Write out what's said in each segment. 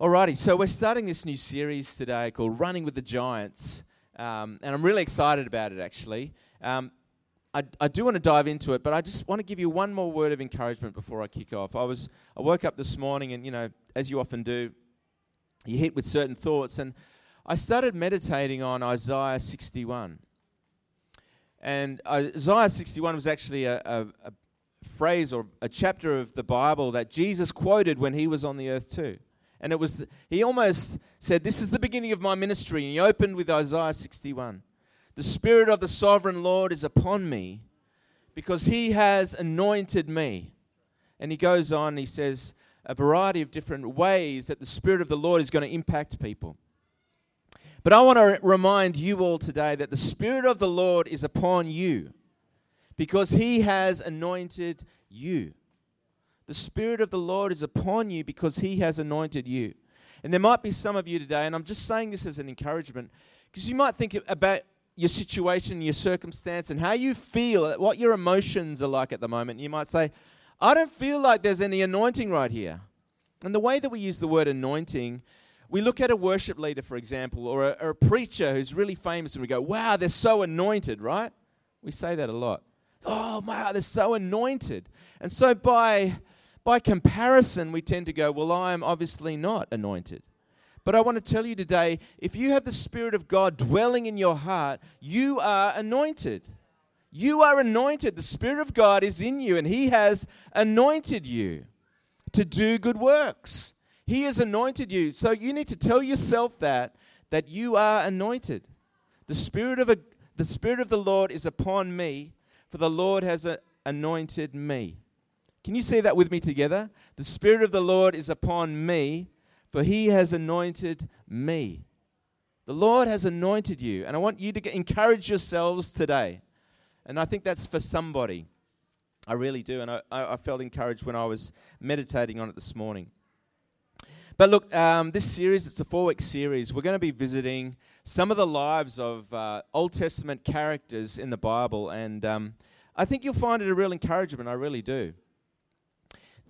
Alrighty, so we're starting this new series today called Running with the Giants, um, and I'm really excited about it actually. Um, I, I do want to dive into it, but I just want to give you one more word of encouragement before I kick off. I was I woke up this morning, and you know, as you often do, you hit with certain thoughts, and I started meditating on Isaiah 61. And Isaiah 61 was actually a, a, a phrase or a chapter of the Bible that Jesus quoted when he was on the earth too. And it was, he almost said, This is the beginning of my ministry. And he opened with Isaiah 61. The Spirit of the sovereign Lord is upon me because he has anointed me. And he goes on, he says, a variety of different ways that the Spirit of the Lord is going to impact people. But I want to remind you all today that the Spirit of the Lord is upon you because he has anointed you. The Spirit of the Lord is upon you because He has anointed you. And there might be some of you today, and I'm just saying this as an encouragement, because you might think about your situation, your circumstance, and how you feel, what your emotions are like at the moment. You might say, I don't feel like there's any anointing right here. And the way that we use the word anointing, we look at a worship leader, for example, or a, or a preacher who's really famous, and we go, wow, they're so anointed, right? We say that a lot. Oh, my, they're so anointed. And so by by comparison, we tend to go, Well, I am obviously not anointed. But I want to tell you today if you have the Spirit of God dwelling in your heart, you are anointed. You are anointed. The Spirit of God is in you, and He has anointed you to do good works. He has anointed you. So you need to tell yourself that, that you are anointed. The Spirit of, a, the, Spirit of the Lord is upon me, for the Lord has anointed me. Can you say that with me together? The Spirit of the Lord is upon me, for he has anointed me. The Lord has anointed you, and I want you to encourage yourselves today. And I think that's for somebody. I really do, and I, I felt encouraged when I was meditating on it this morning. But look, um, this series, it's a four week series. We're going to be visiting some of the lives of uh, Old Testament characters in the Bible, and um, I think you'll find it a real encouragement. I really do.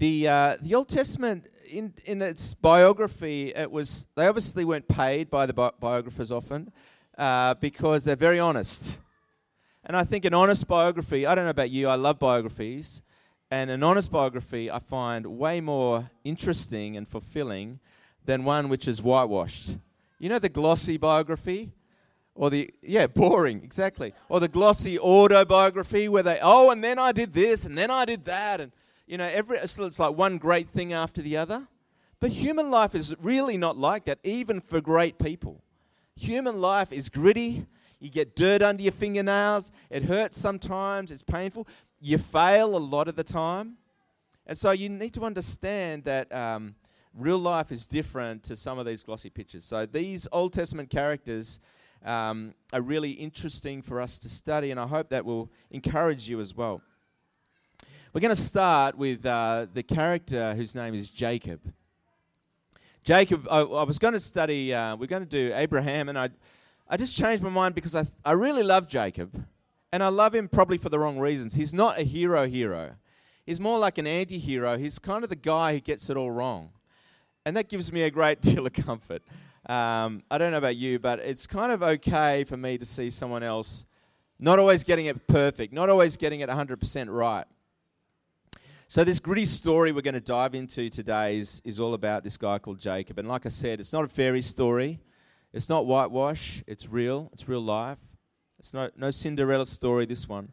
The, uh, the Old Testament, in, in its biography, it was they obviously weren't paid by the bi- biographers often uh, because they're very honest. And I think an honest biography, I don't know about you, I love biographies. And an honest biography I find way more interesting and fulfilling than one which is whitewashed. You know the glossy biography? Or the, yeah, boring, exactly. Or the glossy autobiography where they, oh, and then I did this, and then I did that. And you know, every, it's like one great thing after the other. But human life is really not like that, even for great people. Human life is gritty. You get dirt under your fingernails. It hurts sometimes. It's painful. You fail a lot of the time. And so you need to understand that um, real life is different to some of these glossy pictures. So these Old Testament characters um, are really interesting for us to study, and I hope that will encourage you as well. We're going to start with uh, the character whose name is Jacob. Jacob, I, I was going to study, uh, we're going to do Abraham, and I, I just changed my mind because I, I really love Jacob, and I love him probably for the wrong reasons. He's not a hero hero, he's more like an anti hero. He's kind of the guy who gets it all wrong. And that gives me a great deal of comfort. Um, I don't know about you, but it's kind of okay for me to see someone else not always getting it perfect, not always getting it 100% right. So, this gritty story we're going to dive into today is, is all about this guy called Jacob. And like I said, it's not a fairy story, it's not whitewash, it's real, it's real life. It's no, no Cinderella story, this one.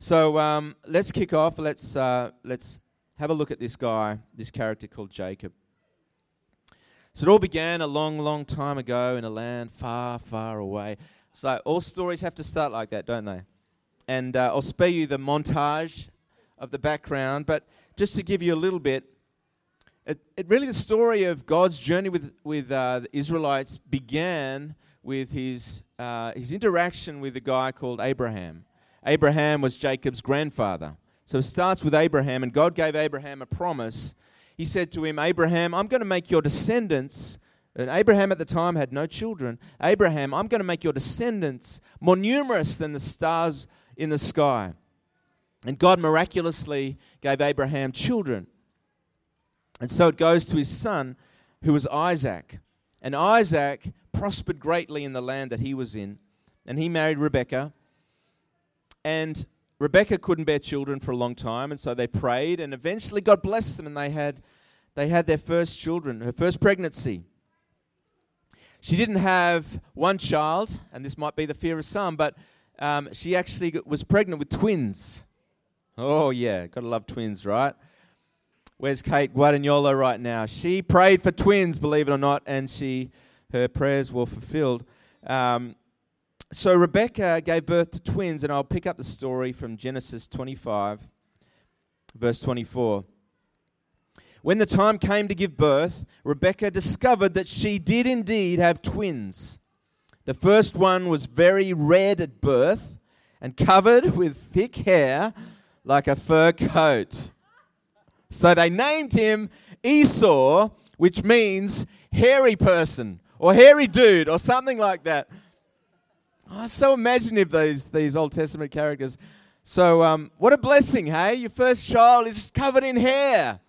So, um, let's kick off. Let's, uh, let's have a look at this guy, this character called Jacob. So, it all began a long, long time ago in a land far, far away. So, all stories have to start like that, don't they? And uh, I'll spare you the montage of the background, but just to give you a little bit, it, it really the story of God's journey with with uh, the Israelites began with his uh, his interaction with a guy called Abraham. Abraham was Jacob's grandfather, so it starts with Abraham, and God gave Abraham a promise. He said to him, Abraham, I'm going to make your descendants. And Abraham at the time had no children. Abraham, I'm going to make your descendants more numerous than the stars in the sky. And God miraculously gave Abraham children. And so it goes to his son, who was Isaac. And Isaac prospered greatly in the land that he was in. And he married Rebekah. And Rebekah couldn't bear children for a long time, and so they prayed, and eventually God blessed them, and they had, they had their first children, her first pregnancy. She didn't have one child, and this might be the fear of some, but um, she actually was pregnant with twins. Oh, yeah, gotta love twins, right? Where's Kate Guadagnolo right now? She prayed for twins, believe it or not, and she her prayers were fulfilled. Um, so Rebecca gave birth to twins, and I'll pick up the story from Genesis 25, verse 24. When the time came to give birth, Rebecca discovered that she did indeed have twins. The first one was very red at birth and covered with thick hair like a fur coat. So they named him Esau, which means hairy person or hairy dude or something like that. Oh, so imaginative these these Old Testament characters. So um, what a blessing, hey? Your first child is covered in hair.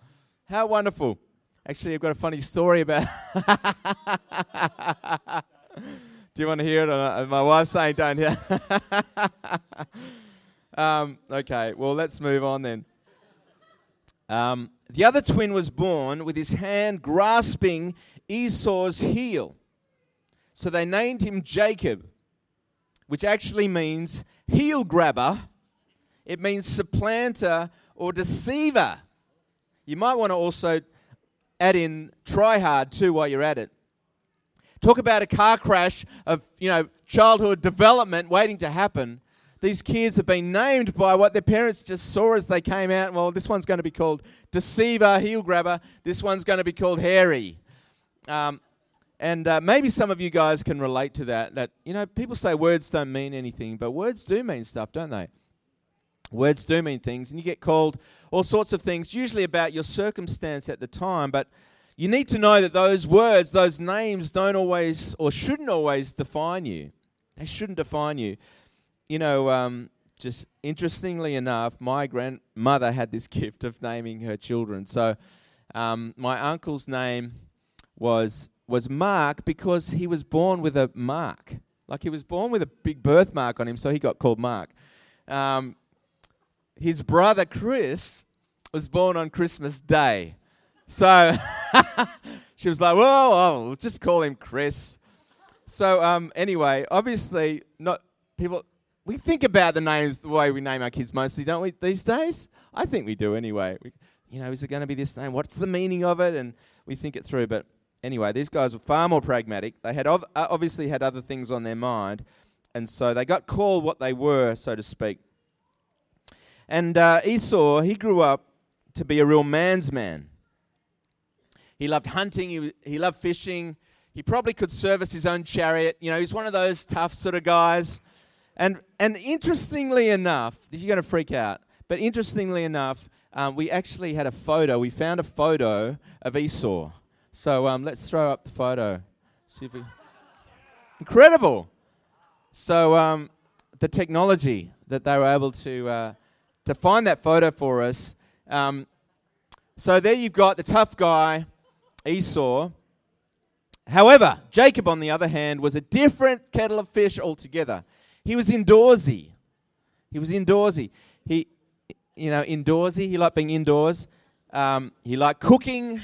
How wonderful. Actually, I've got a funny story about. Do you want to hear it? My wife's saying don't hear. um, okay, well, let's move on then. Um, the other twin was born with his hand grasping Esau's heel. So they named him Jacob which actually means heel grabber, it means supplanter or deceiver. You might want to also add in try hard too while you're at it. Talk about a car crash of, you know, childhood development waiting to happen. These kids have been named by what their parents just saw as they came out. Well, this one's going to be called Deceiver, Heel Grabber. This one's going to be called Hairy. Um, and uh, maybe some of you guys can relate to that. That, you know, people say words don't mean anything, but words do mean stuff, don't they? Words do mean things, and you get called all sorts of things, usually about your circumstance at the time, but you need to know that those words, those names, don't always or shouldn't always define you. They shouldn't define you. You know, um, just interestingly enough, my grandmother had this gift of naming her children. So um, my uncle's name was was Mark because he was born with a mark. Like he was born with a big birthmark on him, so he got called Mark. Um, his brother Chris was born on Christmas Day. So she was like, well, I'll just call him Chris. So um, anyway, obviously, not people. We think about the names the way we name our kids mostly, don't we? These days, I think we do anyway. We, you know, is it going to be this name? What's the meaning of it? And we think it through. But anyway, these guys were far more pragmatic. They had ov- uh, obviously had other things on their mind, and so they got called what they were, so to speak. And uh, Esau, he grew up to be a real man's man. He loved hunting, he, he loved fishing. He probably could service his own chariot. You know, he's one of those tough sort of guys. And, and interestingly enough, you're going to freak out, but interestingly enough, um, we actually had a photo. We found a photo of Esau. So um, let's throw up the photo. See if we. Incredible. So um, the technology that they were able to uh, to find that photo for us. Um, so there you've got the tough guy, Esau. However, Jacob, on the other hand, was a different kettle of fish altogether. He was indoorsy. He was indoorsy. He, you know, indoorsy. He liked being indoors. Um, he liked cooking.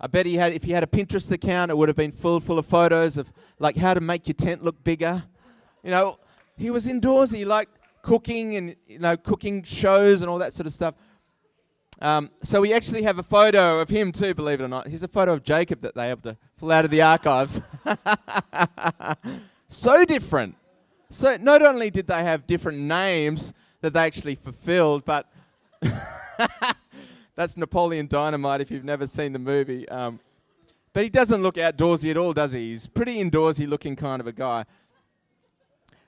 I bet he had, if he had a Pinterest account, it would have been full, full of photos of like how to make your tent look bigger. You know, he was indoorsy. He liked cooking and you know cooking shows and all that sort of stuff. Um, so we actually have a photo of him too, believe it or not. Here's a photo of Jacob that they able to pull out of the archives. so different. So not only did they have different names that they actually fulfilled, but That's Napoleon Dynamite if you've never seen the movie. Um, but he doesn't look outdoorsy at all, does he? He's pretty indoorsy looking kind of a guy.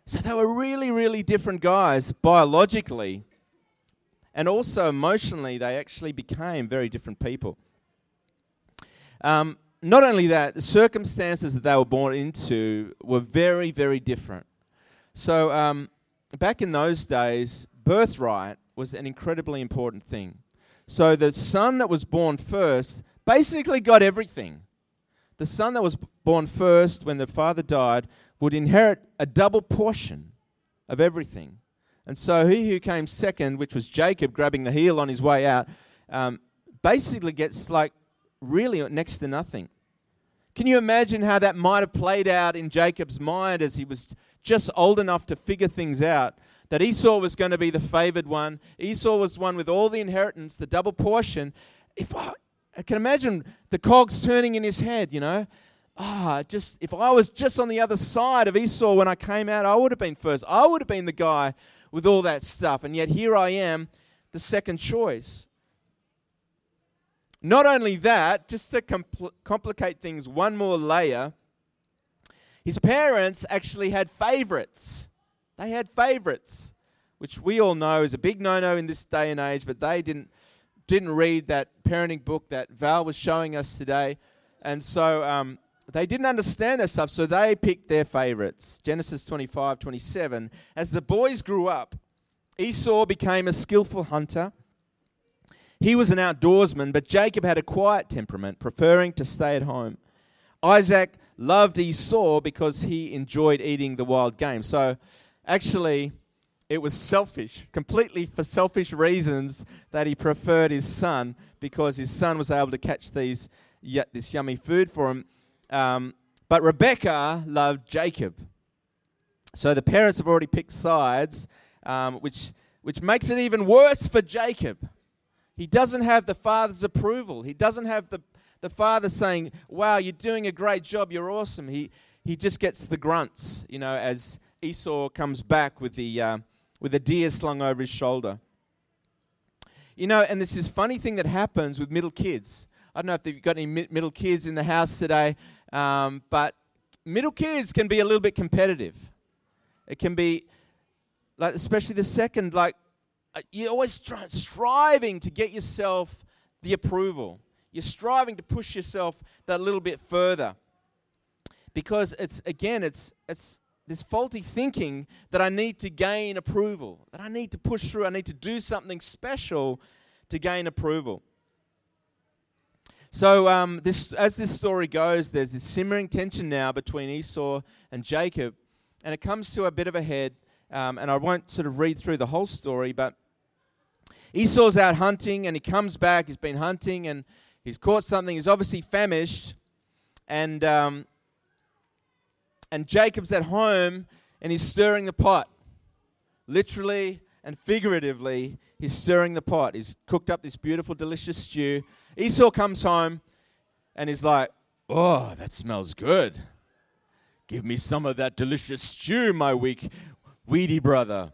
So they were really, really different guys biologically. And also emotionally, they actually became very different people. Um, not only that, the circumstances that they were born into were very, very different. So, um, back in those days, birthright was an incredibly important thing. So the son that was born first basically got everything. the son that was born first when the father died would inherit a double portion of everything. And so he who came second, which was Jacob grabbing the heel on his way out, um, basically gets like really next to nothing. Can you imagine how that might have played out in Jacob's mind as he was just old enough to figure things out? That Esau was going to be the favored one. Esau was one with all the inheritance, the double portion. If I, I can imagine the cogs turning in his head, you know. Ah, just if I was just on the other side of Esau when I came out, I would have been first. I would have been the guy with all that stuff. And yet here I am, the second choice. Not only that, just to compl- complicate things one more layer, his parents actually had favorites. They had favorites, which we all know is a big no no in this day and age, but they didn't, didn't read that parenting book that Val was showing us today. And so um, they didn't understand that stuff, so they picked their favorites. Genesis 25 27. As the boys grew up, Esau became a skillful hunter he was an outdoorsman, but Jacob had a quiet temperament, preferring to stay at home. Isaac loved Esau because he enjoyed eating the wild game. So actually, it was selfish, completely for selfish reasons that he preferred his son because his son was able to catch these, yet this yummy food for him. Um, but Rebecca loved Jacob. So the parents have already picked sides, um, which, which makes it even worse for Jacob. He doesn't have the father's approval. He doesn't have the, the father saying, Wow, you're doing a great job, you're awesome. He, he just gets the grunts, you know, as Esau comes back with the, uh, with a deer slung over his shoulder. You know, and this funny thing that happens with middle kids. I don't know if you've got any middle kids in the house today, um, but middle kids can be a little bit competitive. It can be, like, especially the second, like, you're always striving to get yourself the approval. You're striving to push yourself that little bit further. Because it's, again, it's, it's this faulty thinking that I need to gain approval, that I need to push through, I need to do something special to gain approval. So, um, this, as this story goes, there's this simmering tension now between Esau and Jacob, and it comes to a bit of a head. Um, and I won't sort of read through the whole story, but Esau's out hunting and he comes back. He's been hunting and he's caught something. He's obviously famished. And, um, and Jacob's at home and he's stirring the pot. Literally and figuratively, he's stirring the pot. He's cooked up this beautiful, delicious stew. Esau comes home and he's like, Oh, that smells good. Give me some of that delicious stew, my weak, weedy brother.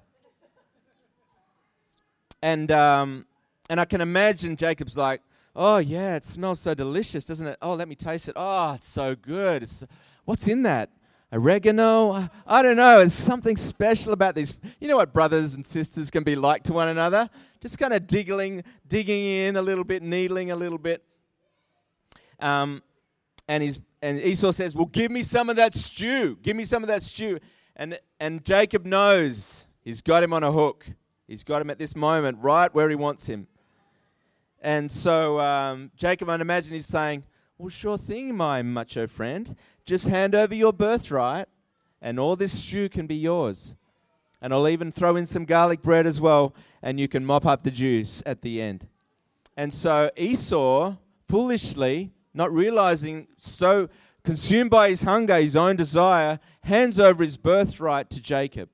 And, um, and I can imagine Jacob's like, oh, yeah, it smells so delicious, doesn't it? Oh, let me taste it. Oh, it's so good. It's, what's in that? Oregano? I don't know. There's something special about these. You know what brothers and sisters can be like to one another? Just kind of digging, digging in a little bit, needling a little bit. Um, and, he's, and Esau says, Well, give me some of that stew. Give me some of that stew. And, and Jacob knows he's got him on a hook. He's got him at this moment right where he wants him. And so um, Jacob, I'd imagine he's saying, Well, sure thing, my macho friend. Just hand over your birthright, and all this stew can be yours. And I'll even throw in some garlic bread as well, and you can mop up the juice at the end. And so Esau, foolishly, not realizing, so consumed by his hunger, his own desire, hands over his birthright to Jacob.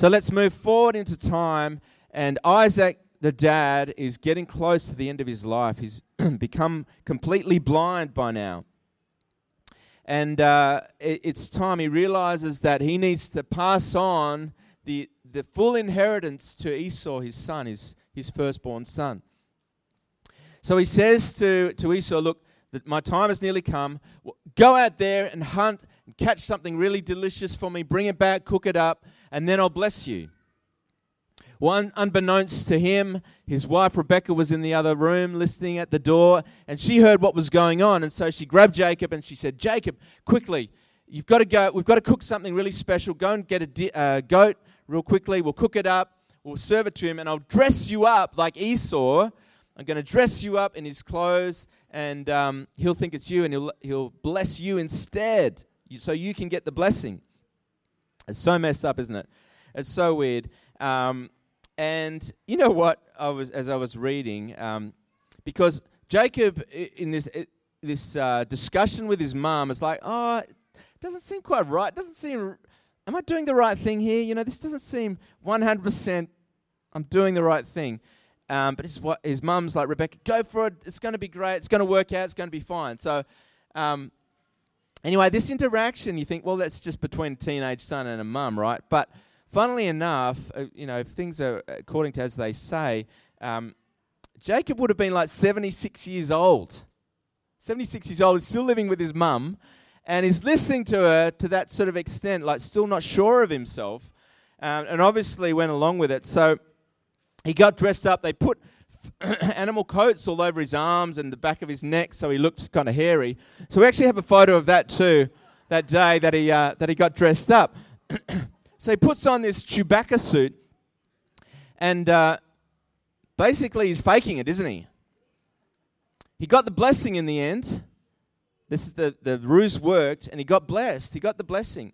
So let's move forward into time. And Isaac, the dad, is getting close to the end of his life. He's become completely blind by now. And uh, it, it's time he realizes that he needs to pass on the, the full inheritance to Esau, his son, his, his firstborn son. So he says to, to Esau, Look, my time has nearly come. Go out there and hunt catch something really delicious for me. Bring it back, cook it up, and then I'll bless you. Well, unbeknownst to him, his wife Rebecca was in the other room listening at the door, and she heard what was going on. And so she grabbed Jacob and she said, Jacob, quickly, you've got to go. We've got to cook something really special. Go and get a di- uh, goat real quickly. We'll cook it up. We'll serve it to him, and I'll dress you up like Esau. I'm going to dress you up in his clothes and um, he'll think it's you, and he'll he'll bless you instead, so you can get the blessing. It's so messed up, isn't it? It's so weird. Um, and you know what? I was as I was reading, um, because Jacob in this this uh, discussion with his mom is like, oh, it doesn't seem quite right. Doesn't seem. Am I doing the right thing here? You know, this doesn't seem 100%. I'm doing the right thing. Um, but his, his mum's like, Rebecca, go for it. It's going to be great. It's going to work out. It's going to be fine. So, um, anyway, this interaction, you think, well, that's just between a teenage son and a mum, right? But funnily enough, uh, you know, if things are according to as they say, um, Jacob would have been like 76 years old. 76 years old, he's still living with his mum, and he's listening to her to that sort of extent, like still not sure of himself, um, and obviously went along with it. So, he got dressed up. They put animal coats all over his arms and the back of his neck, so he looked kind of hairy. So we actually have a photo of that too, that day that he uh, that he got dressed up. so he puts on this Chewbacca suit, and uh, basically he's faking it, isn't he? He got the blessing in the end. This is the the ruse worked, and he got blessed. He got the blessing.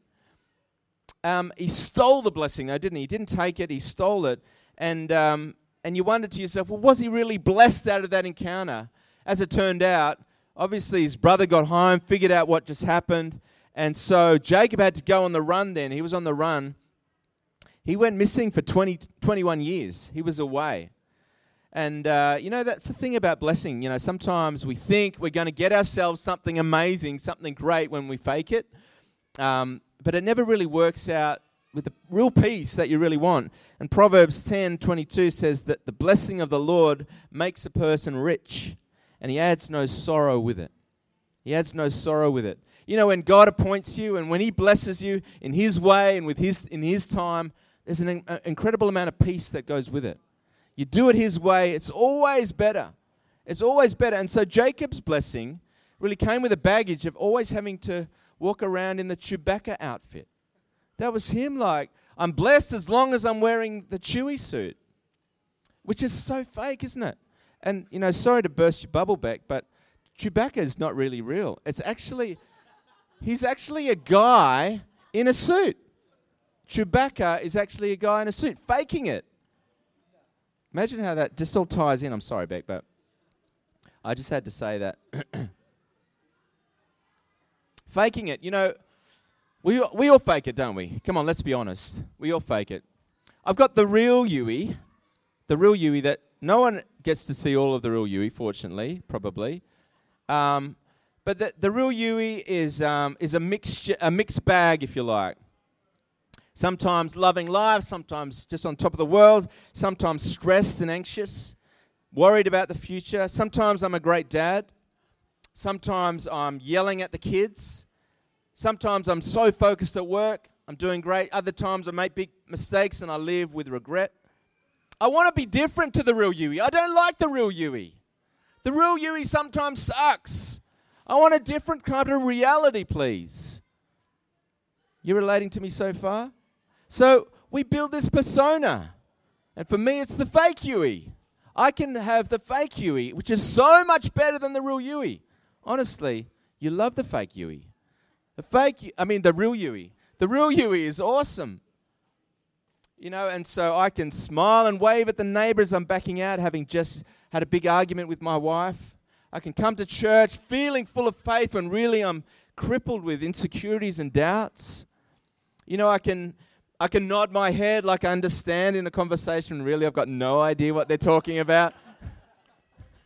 Um, he stole the blessing, though, didn't he? He didn't take it. He stole it and, um, and you wonder to yourself, well, was he really blessed out of that encounter? As it turned out, obviously his brother got home, figured out what just happened, and so Jacob had to go on the run then. He was on the run. He went missing for 20, 21 years. He was away. And, uh, you know, that's the thing about blessing. You know, sometimes we think we're going to get ourselves something amazing, something great when we fake it. Um, but it never really works out with the real peace that you really want. And Proverbs 10 22 says that the blessing of the Lord makes a person rich, and he adds no sorrow with it. He adds no sorrow with it. You know, when God appoints you and when He blesses you in His way and with His, in His time, there's an in- incredible amount of peace that goes with it. You do it His way, it's always better. It's always better. And so Jacob's blessing really came with a baggage of always having to walk around in the Chewbacca outfit. That was him like, I'm blessed as long as I'm wearing the Chewy suit, which is so fake, isn't it? And, you know, sorry to burst your bubble back, but Chewbacca is not really real. It's actually, he's actually a guy in a suit. Chewbacca is actually a guy in a suit, faking it. Imagine how that just all ties in. I'm sorry, Beck, but I just had to say that. faking it. You know, we, we all fake it, don't we? Come on, let's be honest. We all fake it. I've got the real Yui, the real Yui that no one gets to see all of the real Yui, fortunately, probably. Um, but the, the real Yui is, um, is a, mixture, a mixed bag, if you like. Sometimes loving life, sometimes just on top of the world, sometimes stressed and anxious, worried about the future. Sometimes I'm a great dad. Sometimes I'm yelling at the kids. Sometimes I'm so focused at work, I'm doing great. Other times I make big mistakes and I live with regret. I want to be different to the real Yui. I don't like the real Yui. The real Yui sometimes sucks. I want a different kind of reality, please. You're relating to me so far? So we build this persona. And for me, it's the fake Yui. I can have the fake Yui, which is so much better than the real Yui. Honestly, you love the fake Yui. The fake, I mean, the real Yui. The real Yui is awesome. You know, and so I can smile and wave at the neighbors I'm backing out, having just had a big argument with my wife. I can come to church feeling full of faith when really I'm crippled with insecurities and doubts. You know, I can I can nod my head like I understand in a conversation. Really, I've got no idea what they're talking about.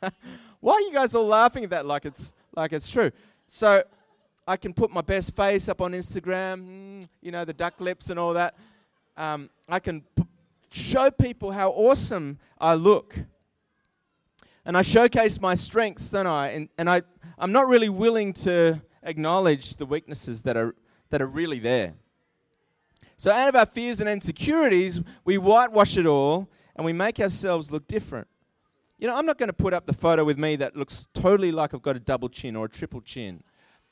Why are you guys all laughing at that like it's like it's true? So I can put my best face up on Instagram, mm, you know, the duck lips and all that. Um, I can p- show people how awesome I look. And I showcase my strengths, don't I? And, and I, I'm not really willing to acknowledge the weaknesses that are, that are really there. So, out of our fears and insecurities, we whitewash it all and we make ourselves look different. You know, I'm not going to put up the photo with me that looks totally like I've got a double chin or a triple chin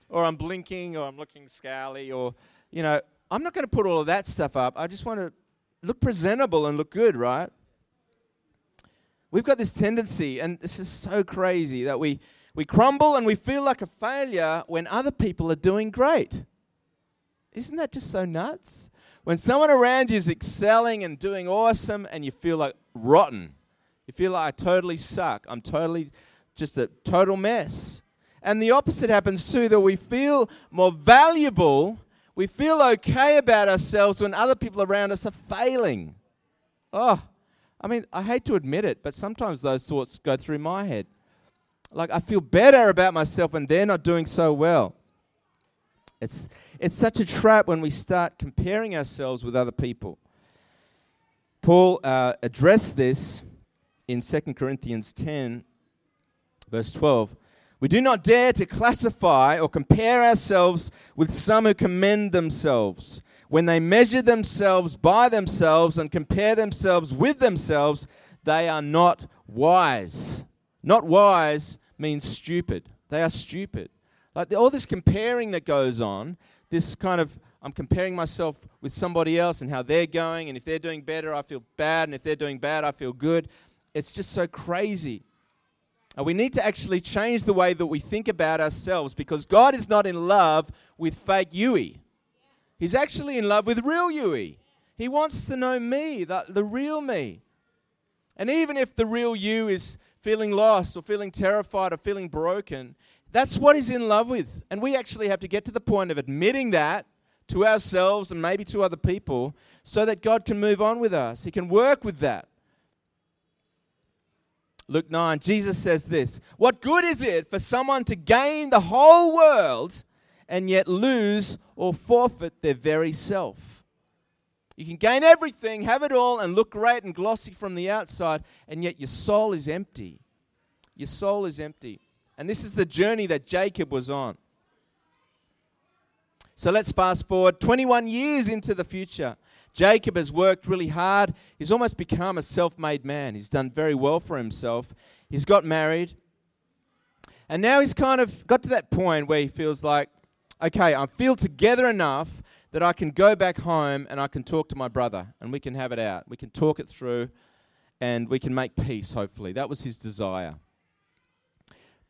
or I'm blinking or I'm looking scowly or, you know, I'm not going to put all of that stuff up. I just want to look presentable and look good, right? We've got this tendency, and this is so crazy, that we, We crumble and we feel like a failure when other people are doing great. Isn't that just so nuts? When someone around you is excelling and doing awesome and you feel like rotten, you feel like I totally suck, I'm totally just a total mess. And the opposite happens too that we feel more valuable, we feel okay about ourselves when other people around us are failing. Oh, I mean, I hate to admit it, but sometimes those thoughts go through my head. Like, I feel better about myself when they're not doing so well. It's, it's such a trap when we start comparing ourselves with other people. Paul uh, addressed this in 2 Corinthians 10, verse 12. We do not dare to classify or compare ourselves with some who commend themselves. When they measure themselves by themselves and compare themselves with themselves, they are not wise. Not wise means stupid. They are stupid. Like all this comparing that goes on, this kind of I'm comparing myself with somebody else and how they're going, and if they're doing better, I feel bad, and if they're doing bad, I feel good. It's just so crazy. And we need to actually change the way that we think about ourselves because God is not in love with fake Yui. He's actually in love with real Yui. He wants to know me, the, the real me. And even if the real you is feeling lost or feeling terrified or feeling broken, that's what he's in love with. And we actually have to get to the point of admitting that to ourselves and maybe to other people so that God can move on with us. He can work with that. Luke 9, Jesus says this What good is it for someone to gain the whole world and yet lose or forfeit their very self? You can gain everything, have it all, and look great and glossy from the outside, and yet your soul is empty. Your soul is empty. And this is the journey that Jacob was on. So let's fast forward 21 years into the future. Jacob has worked really hard. He's almost become a self made man. He's done very well for himself. He's got married. And now he's kind of got to that point where he feels like, okay, I feel together enough that I can go back home and I can talk to my brother and we can have it out. We can talk it through and we can make peace, hopefully. That was his desire.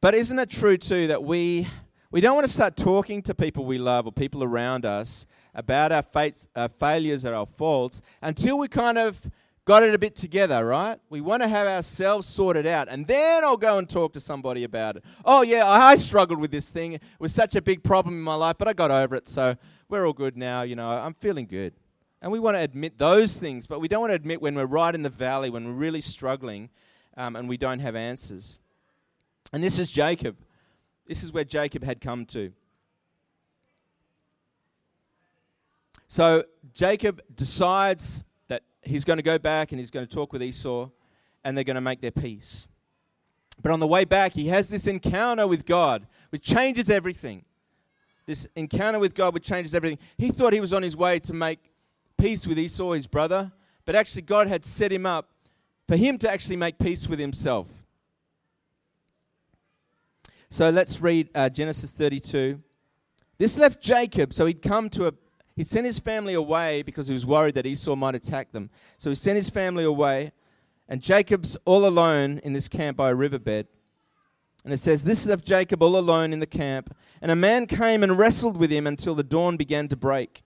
But isn't it true, too, that we, we don't want to start talking to people we love or people around us about our, fates, our failures or our faults until we kind of got it a bit together, right? We want to have ourselves sorted out, and then I'll go and talk to somebody about it. Oh, yeah, I struggled with this thing. It was such a big problem in my life, but I got over it, so we're all good now. You know, I'm feeling good. And we want to admit those things, but we don't want to admit when we're right in the valley, when we're really struggling, um, and we don't have answers. And this is Jacob. This is where Jacob had come to. So Jacob decides that he's going to go back and he's going to talk with Esau and they're going to make their peace. But on the way back, he has this encounter with God, which changes everything. This encounter with God, which changes everything. He thought he was on his way to make peace with Esau, his brother, but actually, God had set him up for him to actually make peace with himself. So let's read uh, Genesis 32. This left Jacob, so he'd come to a he sent his family away because he was worried that Esau might attack them. So he sent his family away, and Jacob's all alone in this camp by a riverbed. And it says, This left Jacob all alone in the camp, and a man came and wrestled with him until the dawn began to break.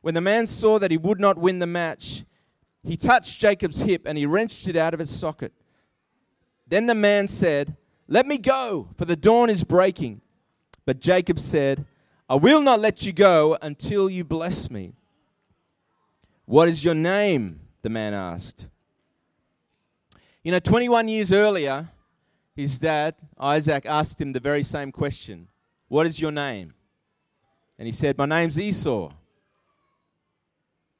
When the man saw that he would not win the match, he touched Jacob's hip and he wrenched it out of its socket. Then the man said, Let me go, for the dawn is breaking. But Jacob said, I will not let you go until you bless me. What is your name? The man asked. You know, 21 years earlier, his dad, Isaac, asked him the very same question What is your name? And he said, My name's Esau.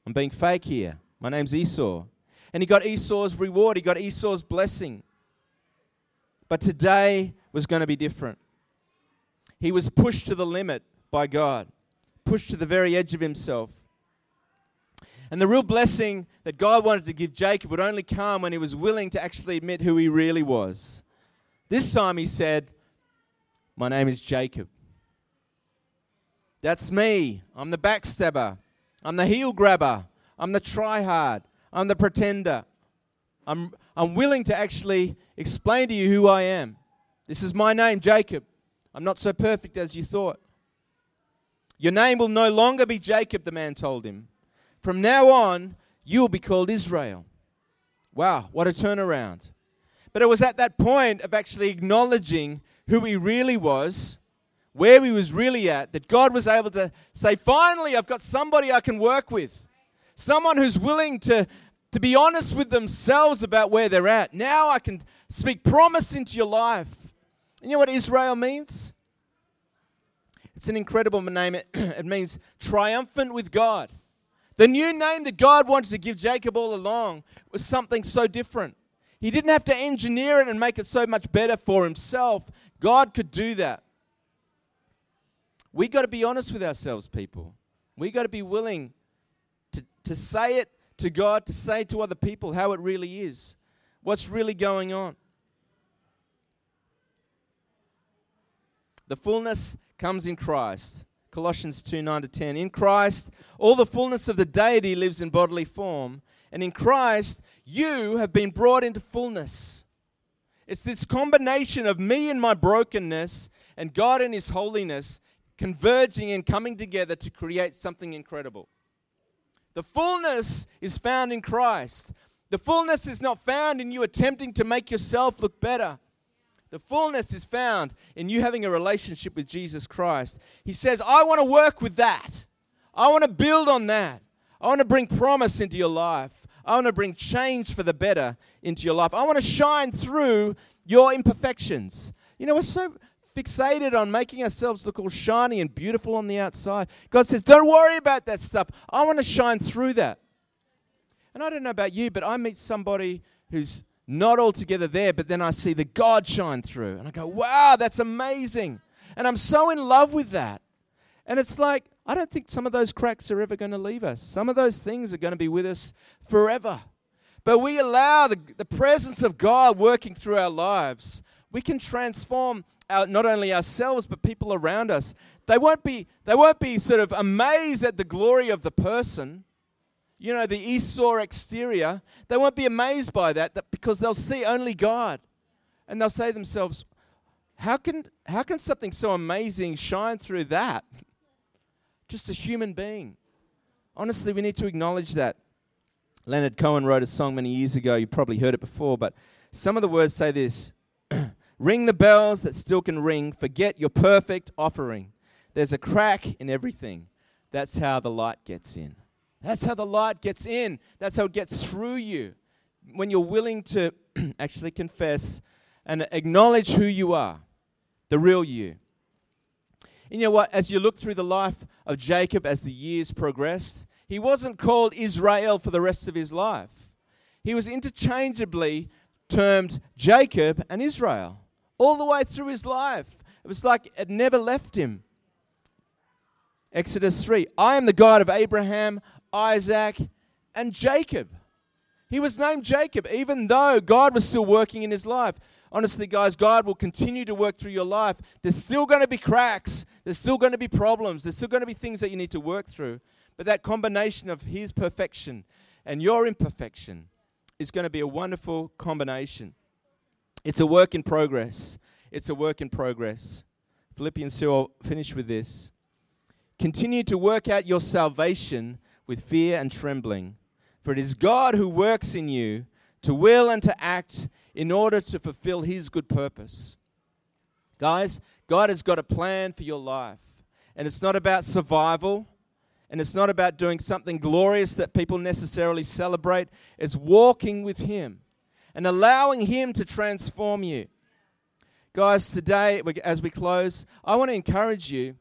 I'm being fake here. My name's Esau. And he got Esau's reward, he got Esau's blessing. But today was going to be different. He was pushed to the limit by God, pushed to the very edge of himself. And the real blessing that God wanted to give Jacob would only come when he was willing to actually admit who he really was. This time he said, My name is Jacob. That's me. I'm the backstabber. I'm the heel grabber. I'm the tryhard. I'm the pretender. I'm, I'm willing to actually explain to you who I am. This is my name, Jacob. I'm not so perfect as you thought. Your name will no longer be Jacob, the man told him. From now on, you will be called Israel. Wow, what a turnaround. But it was at that point of actually acknowledging who he really was, where he was really at, that God was able to say, finally, I've got somebody I can work with. Someone who's willing to, to be honest with themselves about where they're at. Now I can speak promise into your life. You know what Israel means? It's an incredible name. It, it means triumphant with God. The new name that God wanted to give Jacob all along was something so different. He didn't have to engineer it and make it so much better for himself. God could do that. We got to be honest with ourselves, people. We got to be willing to, to say it to God, to say to other people how it really is, what's really going on. The fullness comes in Christ. Colossians 2 9 to 10. In Christ, all the fullness of the deity lives in bodily form. And in Christ, you have been brought into fullness. It's this combination of me and my brokenness and God and His holiness converging and coming together to create something incredible. The fullness is found in Christ. The fullness is not found in you attempting to make yourself look better. The fullness is found in you having a relationship with Jesus Christ. He says, I want to work with that. I want to build on that. I want to bring promise into your life. I want to bring change for the better into your life. I want to shine through your imperfections. You know, we're so fixated on making ourselves look all shiny and beautiful on the outside. God says, Don't worry about that stuff. I want to shine through that. And I don't know about you, but I meet somebody who's not altogether there, but then I see the God shine through. And I go, wow, that's amazing. And I'm so in love with that. And it's like, I don't think some of those cracks are ever going to leave us. Some of those things are going to be with us forever. But we allow the, the presence of God working through our lives. We can transform our, not only ourselves, but people around us. They won't, be, they won't be sort of amazed at the glory of the person you know, the Esau exterior, they won't be amazed by that, that because they'll see only God. And they'll say to themselves, how can, how can something so amazing shine through that? Just a human being. Honestly, we need to acknowledge that. Leonard Cohen wrote a song many years ago. You probably heard it before, but some of the words say this Ring the bells that still can ring. Forget your perfect offering. There's a crack in everything. That's how the light gets in. That's how the light gets in. That's how it gets through you. When you're willing to actually confess and acknowledge who you are, the real you. And you know what? As you look through the life of Jacob as the years progressed, he wasn't called Israel for the rest of his life. He was interchangeably termed Jacob and Israel all the way through his life. It was like it never left him. Exodus 3 I am the God of Abraham, Isaac, and Jacob. He was named Jacob, even though God was still working in his life. Honestly, guys, God will continue to work through your life. There's still going to be cracks, there's still going to be problems, there's still going to be things that you need to work through. But that combination of His perfection and your imperfection is going to be a wonderful combination. It's a work in progress. It's a work in progress. Philippians 2, I'll finish with this. Continue to work out your salvation with fear and trembling. For it is God who works in you to will and to act in order to fulfill his good purpose. Guys, God has got a plan for your life. And it's not about survival, and it's not about doing something glorious that people necessarily celebrate. It's walking with him and allowing him to transform you. Guys, today, as we close, I want to encourage you